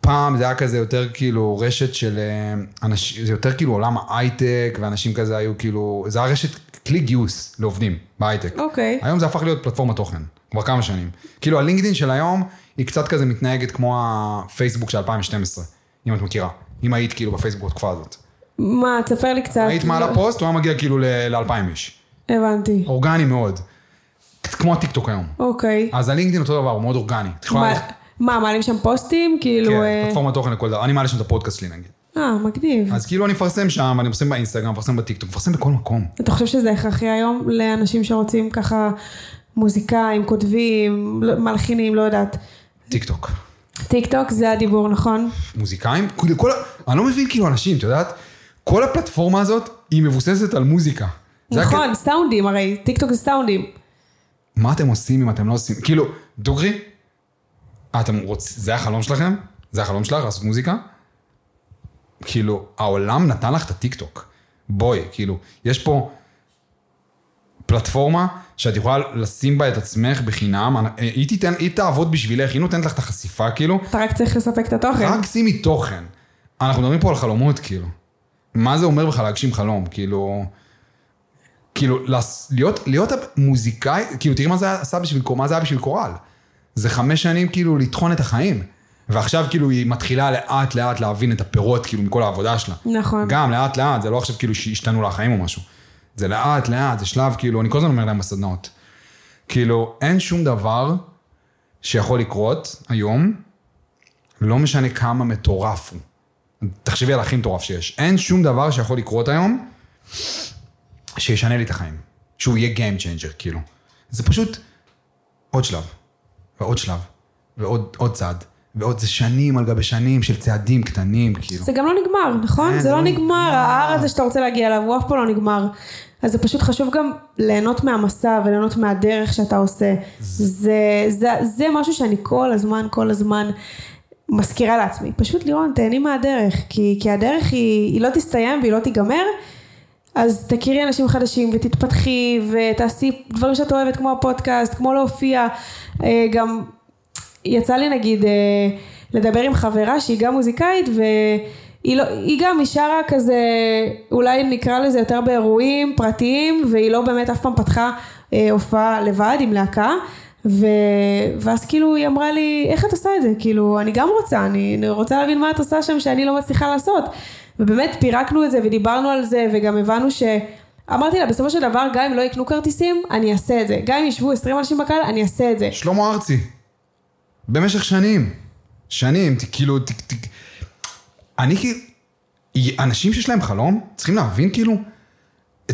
פעם זה היה כזה יותר כאילו רשת של אה, אנשים, זה יותר כאילו עולם ההייטק, ואנשים כזה היו כאילו, זה היה רשת, כלי גיוס לעובדים בהייטק. אוקיי. היום זה הפך להיות פלטפורמת תוכן, כבר כמה שנים. כאילו הלינקדאין של היום, היא קצת כזה מתנהגת כמו הפייסבוק של 2012, אם את מכירה. אם היית כאילו בפייסבוק בתקופה הזאת. מה, תספר לי קצת. היית מעלה פוסט, הוא היה מגיע כאילו ל-2,000 איש. הבנתי. אורגני מאוד. כמו הטיקטוק היום. אוקיי. אז הלינקדאין אותו דבר, הוא מאוד אורגני. את יכולה... מה- מעלים שם פוסטים? כאילו... כן, אה, פלטפורמת תוכן לכל דבר. אני מעלה שם את הפודקאסט שלי נגיד. אה, מגניב. אז כאילו אני מפרסם שם, אני מפרסם באינסטגרם, מפרסם בטיקטוק, מפרסם בכל מקום. אתה חושב שזה הכרחי היום לאנשים שרוצים ככה מוזיקאים, כותבים, לא- מלחינים, לא יודעת. טיקטוק. טיק טוק זה הדיבור, נכון? מוזיקאים, כאילו כל, אני לא מבין כאילו אנשים, את יודעת? כל הפלטפורמה הזאת היא מבוססת על מוזיקה. נכון, סאונדים הרי, טיק טוק זה סאונדים. מה אתם עושים אם אתם לא עושים, כאילו, דוגרי, אתם רוצים, זה החלום שלכם? זה החלום שלך לעשות מוזיקה? כאילו, העולם נתן לך את הטיקטוק. בואי, כאילו, יש פה פלטפורמה שאת יכולה לשים בה את עצמך בחינם, היא תיתן, היא תעבוד בשבילך, היא נותנת לך את החשיפה, כאילו, אתה רק צריך לספק את התוכן. רק שימי תוכן. אנחנו מדברים פה על חלומות, כאילו. מה זה אומר בכלל להגשים חלום? כאילו... כאילו, להיות, להיות מוזיקאי, כאילו, תראי מה זה עשה בשביל, מה זה היה בשביל קורל. זה חמש שנים, כאילו, לטחון את החיים. ועכשיו, כאילו, היא מתחילה לאט לאט להבין את הפירות, כאילו, מכל העבודה שלה. נכון. גם לאט לאט, זה לא עכשיו כאילו שהשתנו לה החיים או משהו. זה לאט לאט, זה שלב, כאילו, אני כל הזמן אומר להם בסדנאות. כאילו, אין שום דבר שיכול לקרות היום, לא משנה כמה מטורף הוא. תחשבי על הכי מטורף שיש. אין שום דבר שיכול לקרות היום, שישנה לי את החיים. שהוא יהיה Game Changer, כאילו. זה פשוט עוד שלב, ועוד שלב, ועוד עוד צעד, ועוד זה שנים על גבי שנים של צעדים קטנים, כאילו. זה גם לא נגמר, נכון? כן, זה זה לא לא נגמר, נגמר. ההר הזה שאתה רוצה להגיע אליו, הוא אף פעם לא נגמר. אז זה פשוט חשוב גם ליהנות מהמסע וליהנות מהדרך שאתה עושה. זה, זה, זה משהו שאני כל הזמן, כל הזמן מזכירה לעצמי. פשוט לירון, תהני מהדרך, כי, כי הדרך היא, היא לא תסתיים והיא לא תיגמר. אז תכירי אנשים חדשים ותתפתחי ותעשי דברים שאת אוהבת כמו הפודקאסט, כמו להופיע. אה, גם יצא לי נגיד אה, לדבר עם חברה שהיא גם מוזיקאית והיא לא, גם, היא שרה כזה, אולי נקרא לזה יותר באירועים פרטיים והיא לא באמת אף פעם פתחה אה, הופעה לבד עם להקה ו... ואז כאילו היא אמרה לי, איך את עושה את זה? כאילו, אני גם רוצה, אני רוצה להבין מה את עושה שם שאני לא מצליחה לעשות. ובאמת פירקנו את זה ודיברנו על זה וגם הבנו ש... אמרתי לה, בסופו של דבר, גם אם לא יקנו כרטיסים, אני אעשה את זה. גם אם ישבו 20 אנשים בקהל, אני אעשה את זה. שלמה ארצי. במשך שנים. שנים, ת- כאילו, ת- ת- אני כאילו... אנשים שיש להם חלום, צריכים להבין כאילו,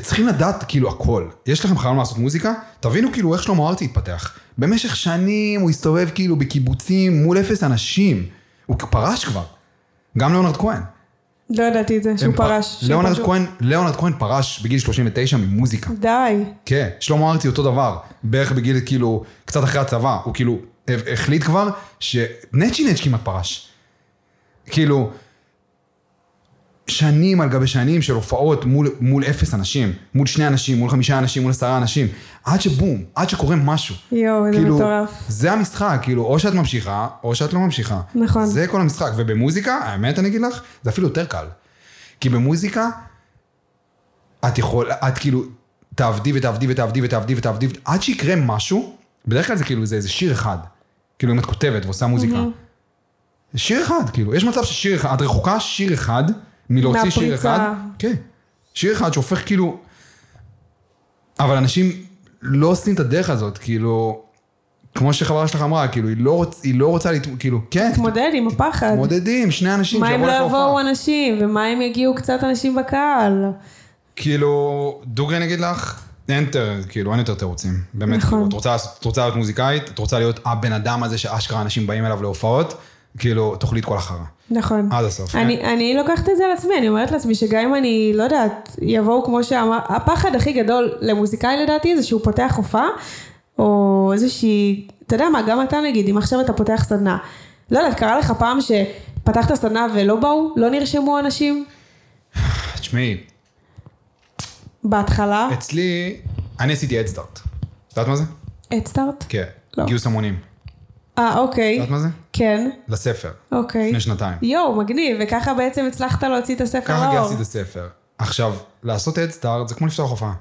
צריכים לדעת כאילו הכל. יש לכם חלום לעשות מוזיקה? תבינו כאילו איך שלמה ארצי התפתח. במשך שנים הוא הסתובב כאילו בקיבוצים מול אפס אנשים. הוא פרש כבר. גם ליאונרד כהן. לא ידעתי את זה, שהוא פרש. ליאונרד כהן, ליאונרד כהן פרש בגיל 39 ממוזיקה. די. כן, שלמה ארצי אותו דבר, בערך בגיל כאילו, קצת אחרי הצבא, הוא כאילו החליט כבר שנצ'י נץ' כמעט פרש. כאילו, שנים על גבי שנים של הופעות מול, מול אפס אנשים, מול שני אנשים, מול חמישה אנשים, מול עשרה אנשים, עד שבום, עד שקורה משהו. יואו, זה כאילו, מטורף. זה המשחק, כאילו, או שאת ממשיכה, או שאת לא ממשיכה. נכון. זה כל המשחק, ובמוזיקה, האמת אני אגיד לך, זה אפילו יותר קל. כי במוזיקה, את יכול, את כאילו, תעבדי ותעבדי ותעבדי ותעבדי ותעבדי, עד שיקרה משהו, בדרך כלל זה כאילו, זה איזה שיר אחד. כאילו, אם את כותבת ועושה מוזיקה. שיר אחד, כאילו, יש מצב ששיר אחד, את רחוקה שיר אחד, מלהוציא שיר. אחד. כן. שיר אחד שהופך כאילו... אבל אנשים לא עושים את הדרך הזאת, כאילו... כמו שחברה שלך אמרה, כאילו, היא לא, רוצ, היא לא רוצה, להת... כאילו, כן, תתמודד עם הפחד. מתמודדים, שני אנשים מה אם שיבואו לא לך יבואו. אנשים, ומה אם יגיעו קצת אנשים בקהל? כאילו, דוגרי אני אגיד לך, אין יותר, כאילו, אין יותר תירוצים. באמת, נכון. כאילו, את רוצה, את רוצה להיות מוזיקאית, את רוצה להיות הבן אדם הזה שאשכרה אנשים באים אליו להופעות, כאילו, תאכלי את כל החרא. נכון. עד הסוף. אני, אני לוקחת את זה על עצמי, אני אומרת לעצמי שגם אם אני, לא יודעת, יבואו כמו שאמר, הפחד הכי גדול למוזיקאי לדעתי זה שהוא פותח הופעה, או איזושהי, אתה יודע מה, גם אתה נגיד, אם עכשיו אתה פותח סדנה, לא יודעת, קרה לך פעם שפתחת סדנה ולא באו? לא נרשמו אנשים? תשמעי, בהתחלה? אצלי, אני עשיתי אדסטארט. את יודעת מה זה? אדסטארט? כן. לא. גיוס המונים. אה, את אוקיי. יודעת מה זה? כן. לספר. אוקיי. לפני שנתיים. יואו, מגניב, וככה בעצם הצלחת להוציא את הספר ככה לאור. גייסתי את הספר. עכשיו, לעשות אדסטארט זה כמו לפתוח הופעה.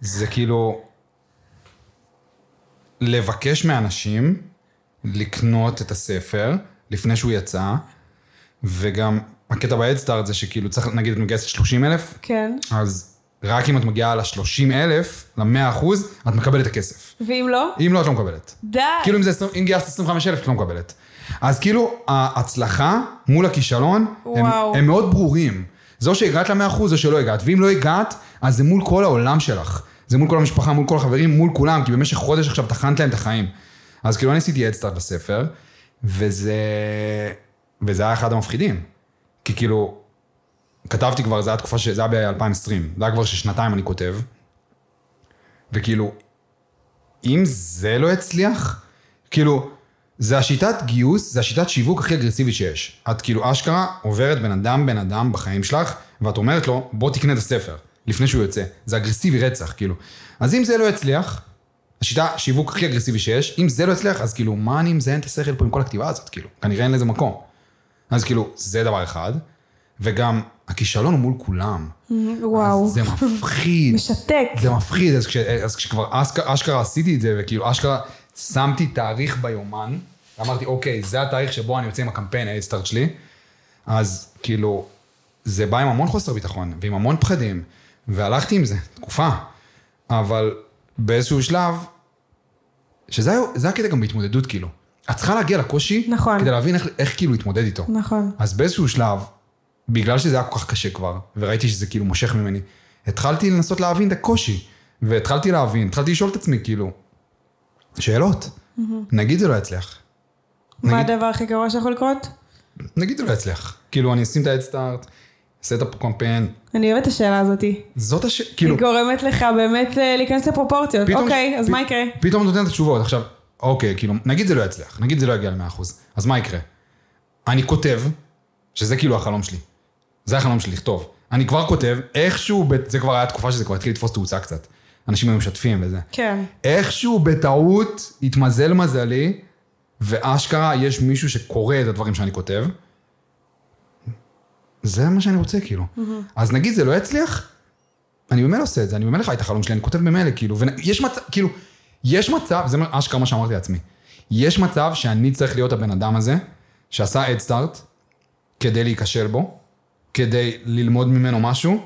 זה כאילו... לבקש מאנשים לקנות את הספר לפני שהוא יצא, וגם הקטע בהדסטארט זה שכאילו צריך, נגיד את מגייסת 30 אלף, כן. אז רק אם את מגיעה ל-30 אלף, ל-100 אחוז, את מקבלת את הכסף. ואם לא? אם לא, את לא מקבלת. די. כאילו אם, זה, 20 אם גייסת 25 אלף, את לא מקבלת. אז כאילו, ההצלחה מול הכישלון, הם. הם מאוד ברורים. זו שהגעת ל-100% או שלא הגעת, ואם לא הגעת, אז זה מול כל העולם שלך. זה מול כל המשפחה, מול כל החברים, מול כולם, כי במשך חודש עכשיו טחנת להם את החיים. אז כאילו אני עשיתי אדסטארט בספר, וזה... וזה היה אחד המפחידים. כי כאילו, כתבתי כבר, זה היה תקופה ש... זה היה ב-2020, זה היה כבר ששנתיים אני כותב, וכאילו, אם זה לא יצליח, כאילו, זה השיטת גיוס, זה השיטת שיווק הכי אגרסיבית שיש. את כאילו אשכרה עוברת בן אדם בן אדם בחיים שלך, ואת אומרת לו, בוא תקנה את הספר, לפני שהוא יוצא. זה אגרסיבי רצח, כאילו. אז אם זה לא יצליח, השיטה שיווק הכי אגרסיבי שיש, אם זה לא יצליח, אז כאילו, מה אני מזיין את השכל פה עם כל הכתיבה הזאת, כאילו? כנראה אין לזה מקום. אז כאילו, זה דבר אחד, וגם, הכישלון הוא מול כולם. וואו. אז זה מפחיד. משתק. זה מפחיד, אז, כש, אז כשכבר אשכרה, אשכרה עשיתי את זה, וכאילו אשכרה שמתי תאריך ביומן, ואמרתי, אוקיי, זה התאריך שבו אני יוצא עם הקמפיין האדסטארט שלי, אז כאילו, זה בא עם המון חוסר ביטחון, ועם המון פחדים, והלכתי עם זה, תקופה. אבל באיזשהו שלב, שזה היה- הקטע גם בהתמודדות, כאילו. את צריכה להגיע לקושי, נכון. כדי להבין איך, איך כאילו להתמודד איתו. נכון. אז באיזשהו שלב, בגלל שזה היה כל כך קשה כבר, וראיתי שזה כאילו מושך ממני, התחלתי לנסות להבין את הקושי, והתחלתי להבין, התחלתי לשאול את עצמי, כאילו, שאלות. נגיד זה לא יצליח. מה נגיד, הדבר הכי גרוע שיכול לקרות? נגיד זה לא יצליח. כאילו, אני אשים את האדסטארט, אעשה את הקמפיין, אני אוהבת את השאלה הזאתי. זאת הש... כאילו, היא גורמת לך באמת אה, להיכנס לפרופורציות. אוקיי, אז פ- מה יקרה? פתאום נותן את התשובות. עכשיו, אוקיי, כאילו, נגיד זה לא יצליח, נגיד זה לא יגיע ל-100%, אז מה יקרה? אני כותב, שזה כאילו החלום שלי. זה החלום שלי, לכתוב. אני כבר כותב, איכשהו, זה כבר היה תקופה שזה כבר התחיל לתפוס תאוצה קצת. אנשים היו משתפים וזה. כן. איכשהו בטעות התמזל מזלי, ואשכרה יש מישהו שקורא את הדברים שאני כותב. זה מה שאני רוצה, כאילו. אז נגיד זה לא יצליח, אני ממילא עושה את זה, אני ממילא חי את החלום שלי, אני כותב ממילא, כאילו, ויש מצב, כאילו, יש מצב, זה אשכרה מה שאמרתי לעצמי, יש מצב שאני צריך להיות הבן אדם הזה, שעשה אדסטארט, כדי להיכשל בו, כדי ללמוד ממנו משהו,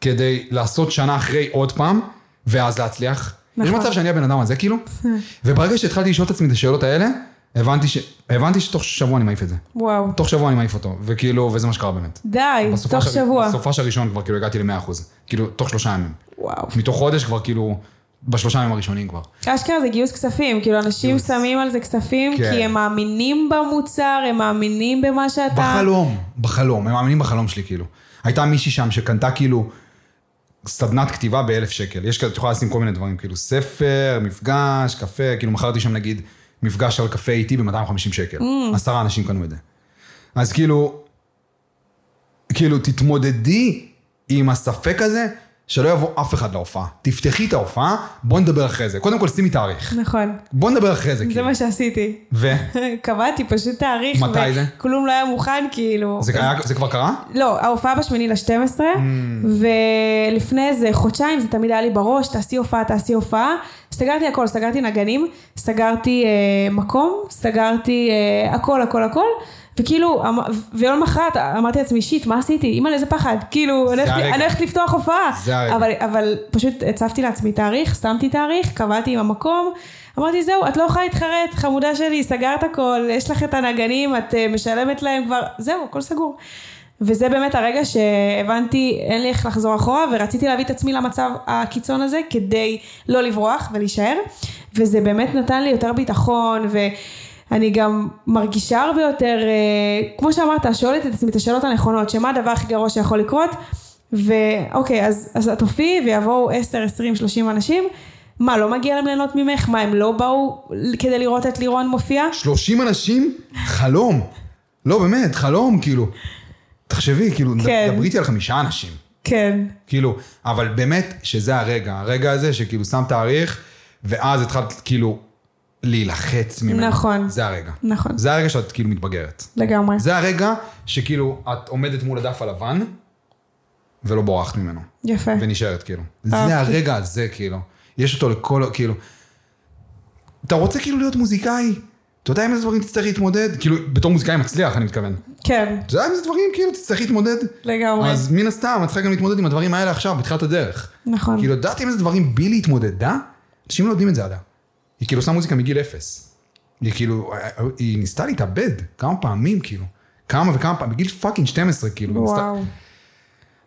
כדי לעשות שנה אחרי עוד פעם, ואז להצליח. יש נכון. מצב שאני הבן אדם הזה, כאילו, וברגע שהתחלתי לשאול את עצמי את השאלות האלה, הבנתי, ש... הבנתי שתוך שבוע אני מעיף את זה. וואו. תוך שבוע אני מעיף אותו, וכאילו, וזה מה שקרה באמת. די, תוך הר- שבוע. בסופש הראשון כבר כאילו הגעתי ל-100%, כאילו, תוך שלושה ימים. וואו. מתוך חודש כבר כאילו, בשלושה ימים הראשונים כבר. אשכרה זה גיוס כספים, כאילו אנשים גיוס. שמים על זה כספים, כן. כי הם מאמינים במוצר, הם מאמינים במה שאתה... בחלום, בחלום, הם מאמינים בחלום שלי כאילו. הייתה מישהי שם שקנתה כאילו סדנת כתיבה באלף שקל. יש כזה, את יכולה לשים כל מיני דברים, כאילו ספר, מפגש, קפה, כאילו מכרתי שם נגיד מפגש על קפה איתי ב-250 שקל. עשרה אנשים קנו את זה. אז כאילו, כאילו תתמודדי עם הספק הזה, שלא יבוא אף אחד להופעה. תפתחי את ההופעה, בוא נדבר אחרי זה. קודם כל שימי תאריך. נכון, בוא נדבר אחרי זה, זה כאילו. מה שעשיתי. ו? קבעתי פשוט תאריך. מתי זה? כלום לא היה מוכן, כאילו. זה, היה, זה כבר קרה? לא, ההופעה בשמיני ל-12, Mm. ולפני איזה חודשיים זה תמיד היה לי בראש, תעשי הופעה, תעשי הופעה. סגרתי הכל, סגרתי נגנים, סגרתי אה, מקום, סגרתי אה, הכל, הכל, הכל, וכאילו, אמ- ויום למחרת אמרתי לעצמי, שיט, מה עשיתי? אימא'לה, איזה פחד. כאילו, אני הולכת- לפתוח הופעה. אבל, אבל פשוט הצבתי לעצמי תאריך, שמתי תאריך, קבעתי עם המקום, אמרתי, זהו, את לא יכולה להתחרט, חמודה שלי, סגרת הכל, יש לך את הנגנים, את אה, משלמת להם כבר, זהו, הכל סגור. וזה באמת הרגע שהבנתי, אין לי איך לחזור אחורה, ורציתי להביא את עצמי למצב הקיצון הזה, כדי לא לברוח ולהישאר, וזה באמת נתן לי יותר ביטחון, ואני גם מרגישה הרבה יותר, אה, כמו שאמרת, שואלת את עצמי את השאלות הנכונות, שמה הדבר הכי גרוע שיכול לקרות, ואוקיי, אז, אז את תופיעי ויבואו 10, 20, 30 אנשים, מה, לא מגיע להם ליהנות ממך? מה, הם לא באו כדי לראות את לירון מופיע? 30 אנשים? חלום. לא, באמת, חלום, כאילו. תחשבי, כאילו, כן. דברי איתי על חמישה אנשים. כן, כאילו, אבל באמת שזה הרגע, הרגע הזה שכאילו שם תאריך, ואז התחלת כאילו להילחץ ממנו. נכון. זה הרגע. נכון, זה הרגע שאת כאילו מתבגרת. לגמרי. זה הרגע שכאילו את עומדת מול הדף הלבן, ולא בורחת ממנו. יפה. ונשארת כאילו. זה הרגע הזה כאילו. יש אותו לכל, כאילו... אתה רוצה כאילו להיות מוזיקאי? אתה יודע עם איזה דברים תצטרך להתמודד? כאילו, בתור מוזיקאי מצליח, אני מתכוון. כן, אתה יודע עם איזה דברים כאילו תצטרך להתמודד? לגמרי. אז מן הסתם, את צריכה גם להתמודד עם הדברים האלה עכשיו, בתחילת הדרך. נכון. כאילו, יודעת עם איזה דברים בילי התמודדה? אנשים לא יודעים את זה עליה. היא כאילו עושה מוזיקה מגיל אפס. היא כאילו, היא ניסתה להתאבד כמה פעמים, כאילו. כמה וכמה פעמים, בגיל fucking 12, כאילו. היא ניסתה- וואו.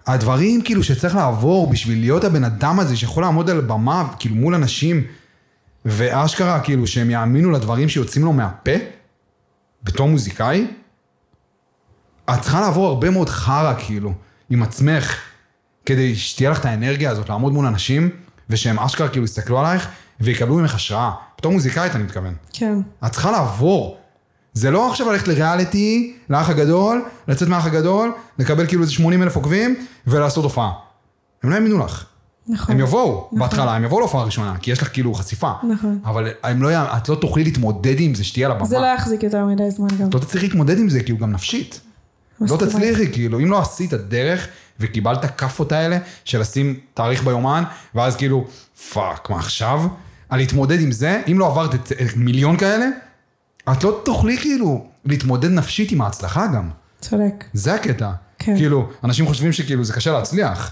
הדברים כאילו שצריך לעבור בשביל להיות הבן אדם הזה שיכול לעמוד על במה, כאילו מול אנשים, ואשכרה כאילו שהם יאמינו לדברים שיוצאים לו מהפה, בתור מוזיקאי, את צריכה לעבור הרבה מאוד חרא כאילו, עם עצמך, כדי שתהיה לך את האנרגיה הזאת לעמוד מול אנשים, ושהם אשכרה כאילו יסתכלו עלייך, ויקבלו ממך השראה. בתור מוזיקאית אני מתכוון. כן, את צריכה לעבור. זה לא עכשיו ללכת לריאליטי, לאח הגדול, לצאת מהאח הגדול, לקבל כאילו איזה 80 אלף עוקבים, ולעשות הופעה. הם לא האמינו לך. נכון. הם יבואו בהתחלה, הם יבואו להופעה הראשונה, כי יש לך כאילו חשיפה. נכון. אבל לא, את לא תוכלי להתמודד עם זה שתהיה על הבמה. זה לא יחזיק יותר מדי זמן גם. את לא תצליחי להתמודד עם זה, כאילו גם נפשית. לא. תצליחי, כאילו, אם לא עשית דרך וקיבלת כאפות האלה של לשים תאריך ביומן, ואז כאילו, fuck, מה עכשיו? על להתמודד עם זה, אם לא עברת את את מיליון כאלה, את לא תוכלי כאילו להתמודד נפשית עם ההצלחה גם. צודק. זה הקטע. כן. כאילו, אנשים חושבים שכאילו זה קשה להצליח.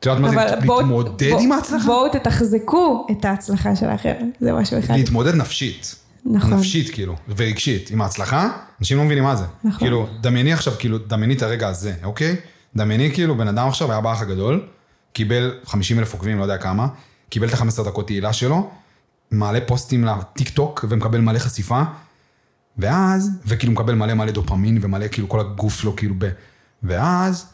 את יודעת מה זה להתמודד עם ההצלחה? בואו תתחזקו את ההצלחה שלכם, זה משהו אחד. להתמודד נפשית. נכון. נפשית כאילו, ורגשית. עם ההצלחה, אנשים לא מבינים מה זה. נכון. כאילו, דמייני עכשיו, כאילו, דמייני את הרגע הזה, אוקיי? דמייני כאילו, בן אדם עכשיו היה באח הגדול, קיבל 50 אלף עוקבים, לא יודע כמה, קיבל את ה-15 דקות תהילה שלו, מעלה פוסטים לטיק טוק ומקבל מלא חשיפה, ואז, וכאילו מקבל מלא מלא דופמין ומלא כאילו כל הגוף שלו כאילו ב... ואז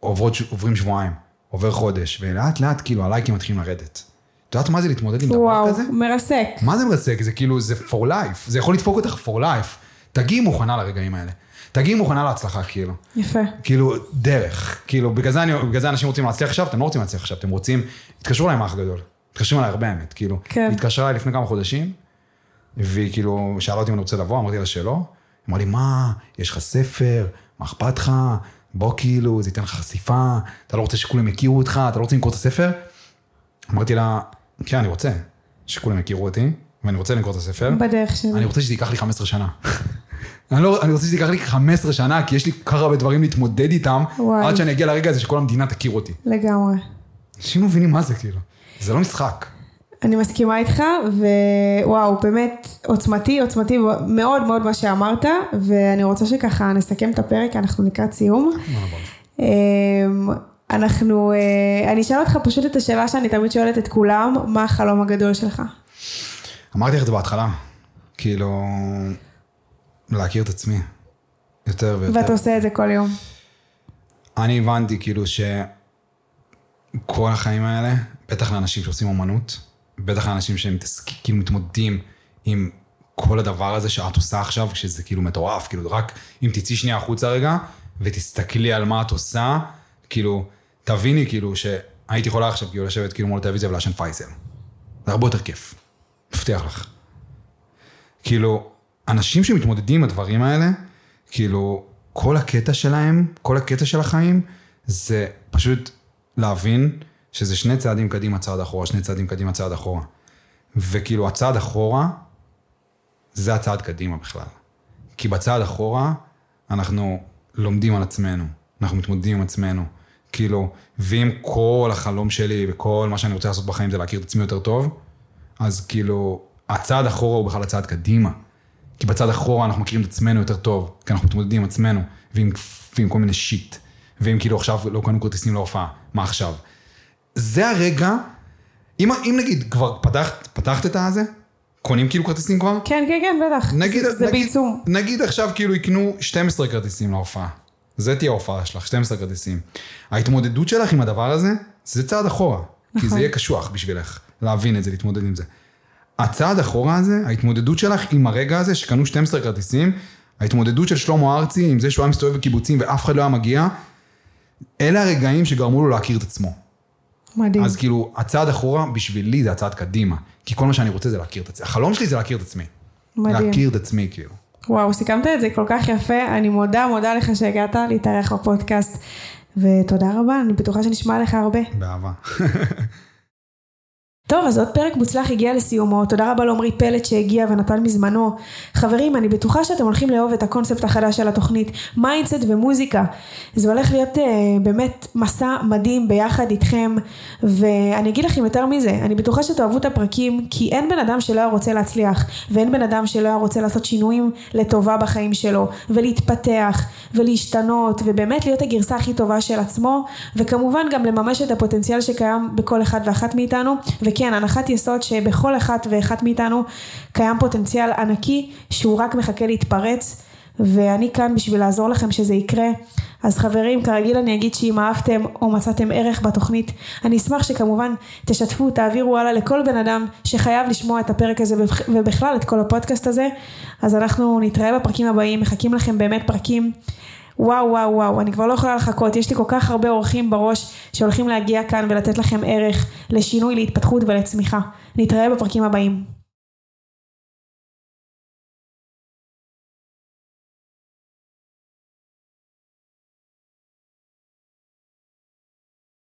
עוברות, עוברים שבועיים, עובר חודש, ולאט לאט כאילו הלייקים מתחילים לרדת. את יודעת מה זה להתמודד עם דבר וואו, כזה? מרסק. מה זה מרסק? זה כאילו, זה for life. זה יכול לדפוק אותך for life. תגיעי מוכנה לרגעים האלה. תגיעי מוכנה להצלחה, כאילו. יפה. כאילו, דרך. כאילו, בגלל זה, אני, בגלל זה אנשים רוצים להצליח עכשיו, אתם לא רוצים להצליח עכשיו, אתם רוצים... התקשרו אליי עם האח הגדול. התקשרו אליי הרבה, האמת. כאילו, כן. היא התקשרה אליי לפני כמה חודשים, והיא כאילו, שאלה אותי אם אני רוצה לבוא, אמרתי לה שלא. אמרה לי, מה, יש לך ספר, מה אכפת לך? בוא כאילו, זה ייתן לך חשיפה, אתה לא רוצה שכולם יכירו אותך, אתה לא רוצה למכור את הספר? אמרתי לה, כן, אני רוצה שכולם יכירו אותי, ואני רוצה למכור את הספר. בדרך שלי. אני רוצה שזה ייקח לי 15 שנה. אני, לא, אני רוצה שזה ייקח לי 15 שנה, כי יש לי כל כך הרבה דברים להתמודד איתם, וואי. עד שאני אגיע לרגע הזה שכל המדינה תכיר אותי. לגמרי. אנשים לא מבינים מה זה כאילו. זה לא משחק. אני מסכימה איתך, ווואו, באמת עוצמתי, עוצמתי מאוד מאוד מה שאמרת, ואני רוצה שככה נסכם את הפרק, אנחנו לקראת סיום. אמ, אנחנו, אה, אני אשאל אותך פשוט את השאלה שאני תמיד שואלת את כולם, מה החלום הגדול שלך? אמרתי לך את זה בהתחלה, כאילו, להכיר את עצמי יותר ויותר. ואתה עושה את זה כל יום. אני הבנתי כאילו שכל החיים האלה, בטח לאנשים שעושים אומנות, בטח לאנשים שהם כאילו מתמודדים עם כל הדבר הזה שאת עושה עכשיו, שזה כאילו מטורף, כאילו רק אם תצאי שנייה החוצה רגע, ותסתכלי על מה את עושה, כאילו, תביני כאילו שהייתי יכולה עכשיו כאילו לשבת כאילו מול הטלוויזיה ולעשן פייסל. זה הרבה יותר כיף, מבטיח לך. כאילו, אנשים שמתמודדים עם הדברים האלה, כאילו, כל הקטע שלהם, כל הקטע של החיים, זה פשוט להבין שזה שני צעדים קדימה, צעד אחורה, שני צעדים קדימה, צעד אחורה. וכאילו, הצעד אחורה, זה הצעד קדימה בכלל. כי בצעד אחורה, אנחנו לומדים על עצמנו, אנחנו מתמודדים עם עצמנו. כאילו, ואם כל החלום שלי וכל מה שאני רוצה לעשות בחיים זה להכיר את עצמי יותר טוב, אז כאילו, הצעד אחורה הוא בכלל הצעד קדימה. כי בצד אחורה אנחנו מכירים את עצמנו יותר טוב, כי אנחנו מתמודדים עם עצמנו, ועם, ועם כל מיני שיט. ואם כאילו עכשיו לא קנו כרטיסים להופעה, מה עכשיו? זה הרגע, אם, אם נגיד כבר פתחת, פתחת את הזה, קונים כאילו כרטיסים כבר? כן, כן, כן, בטח. נגיד, זה, זה נגיד, בעיצום. נגיד עכשיו כאילו יקנו 12 כרטיסים להופעה. זה תהיה ההופעה שלך, 12 כרטיסים. ההתמודדות שלך עם הדבר הזה, זה צעד אחורה. כי זה נכון. יהיה קשוח בשבילך, להבין את זה, להתמודד עם זה. הצעד אחורה הזה, ההתמודדות שלך עם הרגע הזה שקנו 12 כרטיסים, ההתמודדות של שלמה ארצי עם זה שהוא היה מסתובב בקיבוצים ואף אחד לא היה מגיע, אלה הרגעים שגרמו לו להכיר את עצמו. מדהים. אז כאילו, הצעד אחורה בשבילי זה הצעד קדימה. כי כל מה שאני רוצה זה להכיר את עצמי. החלום שלי זה להכיר את עצמי. מדהים. להכיר את עצמי, כאילו. וואו, סיכמת את זה כל כך יפה, אני מודה, מודה לך שהגעת להתארח בפודקאסט, ותודה רבה, אני בטוחה שנשמע לך הרבה. באהבה. טוב, אז עוד פרק מוצלח הגיע לסיומו, תודה רבה לעמרי פלט שהגיע ונתן מזמנו. חברים, אני בטוחה שאתם הולכים לאהוב את הקונספט החדש של התוכנית, mindset ומוזיקה. זה הולך להיות אה, באמת מסע מדהים ביחד איתכם, ואני אגיד לכם יותר מזה, אני בטוחה שתאהבו את הפרקים, כי אין בן אדם שלא היה רוצה להצליח, ואין בן אדם שלא היה רוצה לעשות שינויים לטובה בחיים שלו, ולהתפתח, ולהשתנות, ובאמת להיות הגרסה הכי טובה של עצמו, וכמובן גם לממש את הפוטנציאל שקיים בכל אחד ואחת מאיתנו, וכן, הנחת יסוד שבכל אחת ואחת מאיתנו קיים פוטנציאל ענקי שהוא רק מחכה להתפרץ, ואני כאן בשביל לעזור לכם שזה יקרה. אז חברים, כרגיל אני אגיד שאם אהבתם או מצאתם ערך בתוכנית, אני אשמח שכמובן תשתפו, תעבירו הלאה לכל בן אדם שחייב לשמוע את הפרק הזה ובכלל את כל הפודקאסט הזה. אז אנחנו נתראה בפרקים הבאים, מחכים לכם באמת פרקים. וואו וואו וואו, אני כבר לא יכולה לחכות, יש לי כל כך הרבה אורחים בראש שהולכים להגיע כאן ולתת לכם ערך לשינוי, להתפתחות ולצמיחה. נתראה בפרקים הבאים.